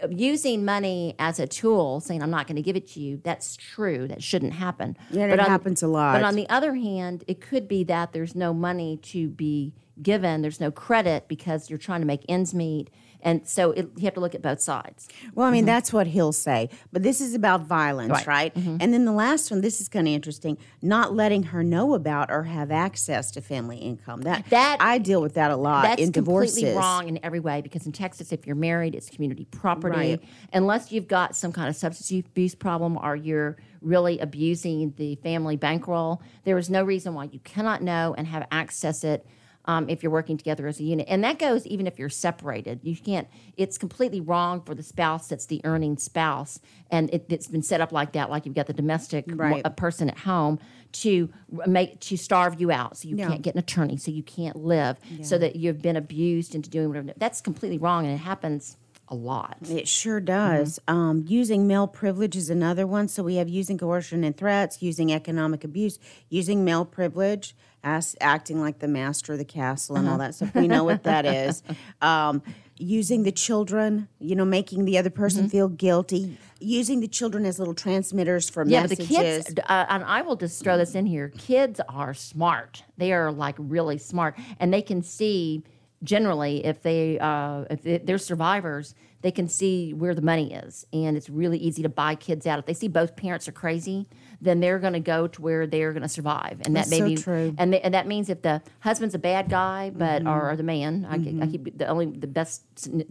using money as a tool saying i'm not going to give it to you that's true that shouldn't happen Yeah, it on- happens a lot. but on the other hand it could be that there's no money to be given there's no credit because you're trying to make ends meet and so it, you have to look at both sides. Well, I mean, that's what he'll say. But this is about violence, Mm-hmm. Right. Mm-hmm. And then the last one, this is kind of interesting, not letting her know about or have access to family income. That, That- I deal with that a lot That's in divorces. completely wrong in every way because in Texas, if you're married, it's community property. Right. Unless you've got some kind of substance abuse problem or you're really abusing the family bankroll, there is no reason why you cannot know and have access it. Um, if you're working together as a unit, and that goes even if you're separated, you can't. It's completely wrong for the spouse that's the earning spouse, and it, it's been set up like that. Like you've got the domestic Right. a person at home to make to starve you out, so you Yeah. can't get an attorney, so you can't live, so that you've been abused into doing whatever. That's completely wrong, and it happens a lot. It sure does. Um, using male privilege is another one. So we have using coercion and threats, using economic abuse, using male privilege, as, acting like the master of the castle and all that stuff. We know what that is. [LAUGHS] Um, using the children, you know, making the other person feel guilty. Using the children as little transmitters for Yeah, messages. but the kids, uh, and I will just throw this in here. Kids are smart. They are like really smart, and they can see generally if they uh, if they- they're survivors, they can see where the money is, and it's really easy to buy kids out. If they see both parents are crazy, then they're going to go to where they're going to survive, and That's that so be true. and they, and that means if the husband's a bad guy, but Mm-hmm. or, the man, I, keep- I keep the only the best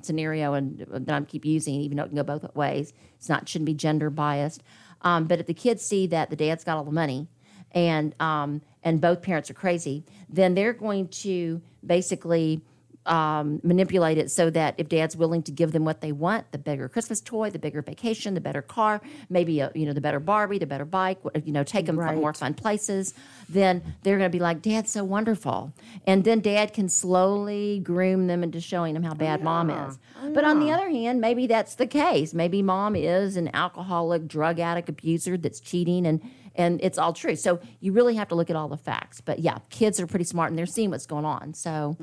scenario and that I keep using, even though it can go both ways. It's not shouldn't be gender biased. Um, but if the kids see that the dad's got all the money, and um, and both parents are crazy, then they're going to basically um, manipulate it so that if dad's willing to give them what they want, the bigger Christmas toy, the bigger vacation, the better car, maybe a, you know the better Barbie, the better bike you know, take them Right. more fun places, then they're going to be like, Dad's so wonderful, and then Dad can slowly groom them into showing them how bad Mom is. But on the other hand, maybe that's the case. Maybe Mom is an alcoholic, drug addict, abuser that's cheating and. And it's all true. So you really have to look at all the facts. But yeah, kids are pretty smart and they're seeing what's going on. So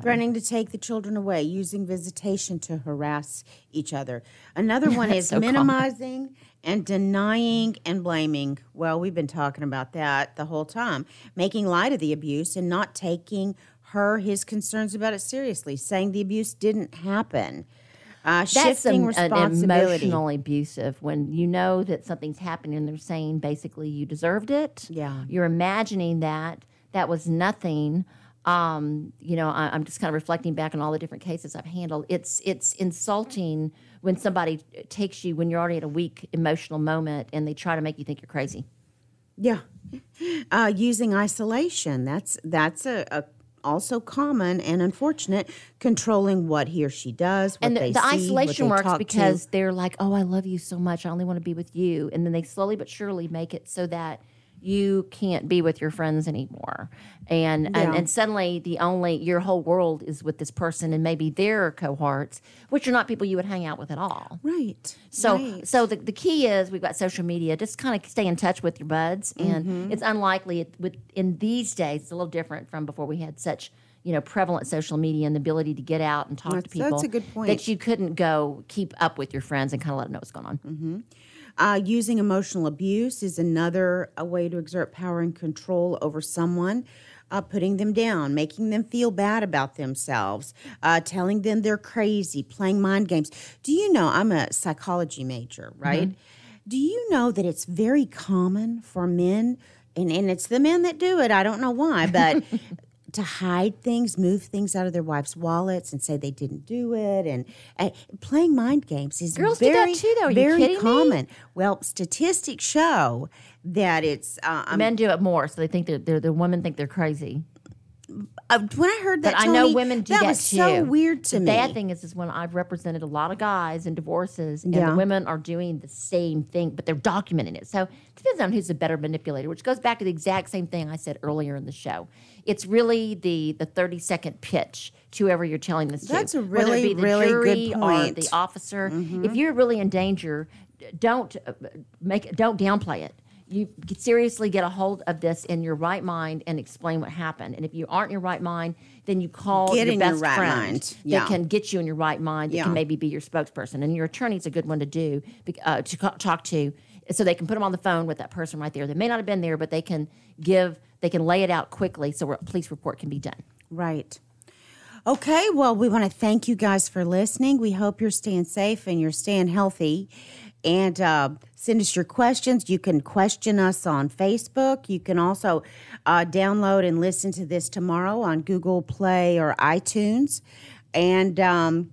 threatening to take the children away, using visitation to harass each other. Another one [LAUGHS] is so common. minimizing and denying and blaming. Well, we've been talking about that the whole time. Making light of the abuse and not taking her his concerns about it seriously, saying the abuse didn't happen. Uh, that's shifting an, emotionally abusive when you know that something's happening and they're saying basically you deserved it. Yeah. You're imagining that that was nothing. Um, you know, I, I'm just kind of reflecting back on all the different cases I've handled. It's it's insulting when somebody takes you when you're already at a weak emotional moment and they try to make you think you're crazy. Yeah, uh, using isolation. That's that's a, a also common and unfortunate. Controlling what he or she does, what and the, the see, isolation works because to. they're like, "Oh, I love you so much. I only want to be with you," and then they slowly but surely make it so that you can't be with your friends anymore, and and, Yeah. and suddenly the only your whole world is with this person and maybe their cohorts, which are not people you would hang out with at all. right. So, right. so the, the key is we've got social media. Just kind of stay in touch with your buds, and Mm-hmm. it's unlikely it, with in these days. It's a little different from before we had such you know prevalent social media and the ability to get out and talk to people. that's a good point. That you couldn't go keep up with your friends and kind of let them know what's going on. Uh, using emotional abuse is another a way to exert power and control over someone. Uh, putting them down, making them feel bad about themselves, uh, telling them they're crazy, playing mind games. Do you know? I'm a psychology major, right? Do you know that it's very common for men, and, and it's the men that do it, I don't know why, but [LAUGHS] to hide things, move things out of their wives' wallets and say they didn't do it, and uh, playing mind games is Girls do that very, too, though. Are very kidding me? common. Well, statistics show that it's. Uh, Men do it more, so they think they're, they're the women think they're crazy. Uh, when I heard that, I know women do that that, was too. so weird to the me. The bad thing is, is when I've represented a lot of guys in divorces, and Yeah. the women are doing the same thing, but they're documenting it. So it depends on who's the better manipulator, which goes back to the exact same thing I said earlier in the show. It's really the the thirty second pitch to whoever you're telling this to. That's a whether it really, be the really good jury or point. the officer. If you're really in danger, don't uh, make don't downplay it. You seriously get a hold of this in your right mind and explain what happened. And if you aren't in your right mind, then you call Get your in your best right friend mind. that Yeah. can get you in your right mind. That Yeah. can maybe be your spokesperson, and your attorney's a good one to do uh, to talk to, so they can put them on the phone with that person right there. They may not have been there, but they can give they can lay it out quickly so a police report can be done. Right. Okay, well, we want to thank you guys for listening. We hope you're staying safe and you're staying healthy. And uh, send us your questions. You can question us on Facebook. You can also uh, download and listen to this tomorrow on Google Play or iTunes. And um,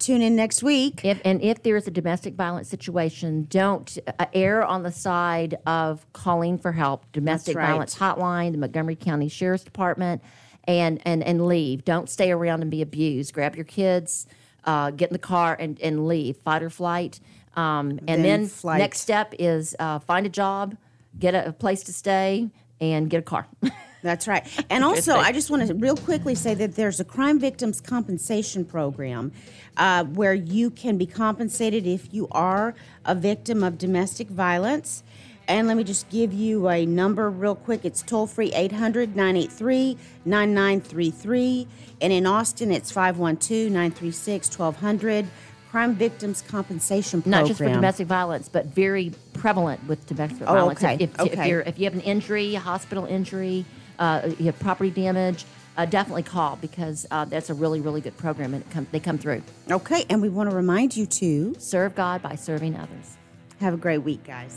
tune in next week. If and if there is a domestic violence situation, don't uh, err on the side of calling for help. Domestic right. violence hotline, the Montgomery County Sheriff's Department, and and and leave. Don't stay around and be abused. Grab your kids, uh, get in the car, and and leave. Fight or flight. Um, and Then then flight. next step is uh, find a job, get a, a place to stay, and get a car. [LAUGHS] That's right. And also. I just want to real quickly say that there's a crime victims compensation program uh, where you can be compensated if you are a victim of domestic violence. And let me just give you a number real quick. It's toll free 800 983 9933. And in Austin, it's 512 936 1200. Crime Victims Compensation Program. not just for domestic violence, but very prevalent with domestic Oh, violence. okay, If, if, if you're if you have an injury, a hospital injury, uh, you have property damage, uh, definitely call because uh, that's a really really good program and it come, they come through. Okay, and we want to remind you to Serve God by serving others. have a great week, guys.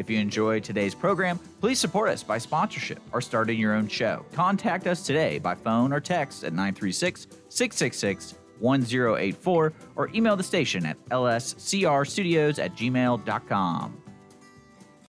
If you enjoyed today's program, please support us by sponsorship or starting your own show. Contact us today by phone or text at 936 666 1084 or email the station at lscrstudios at gmail.com.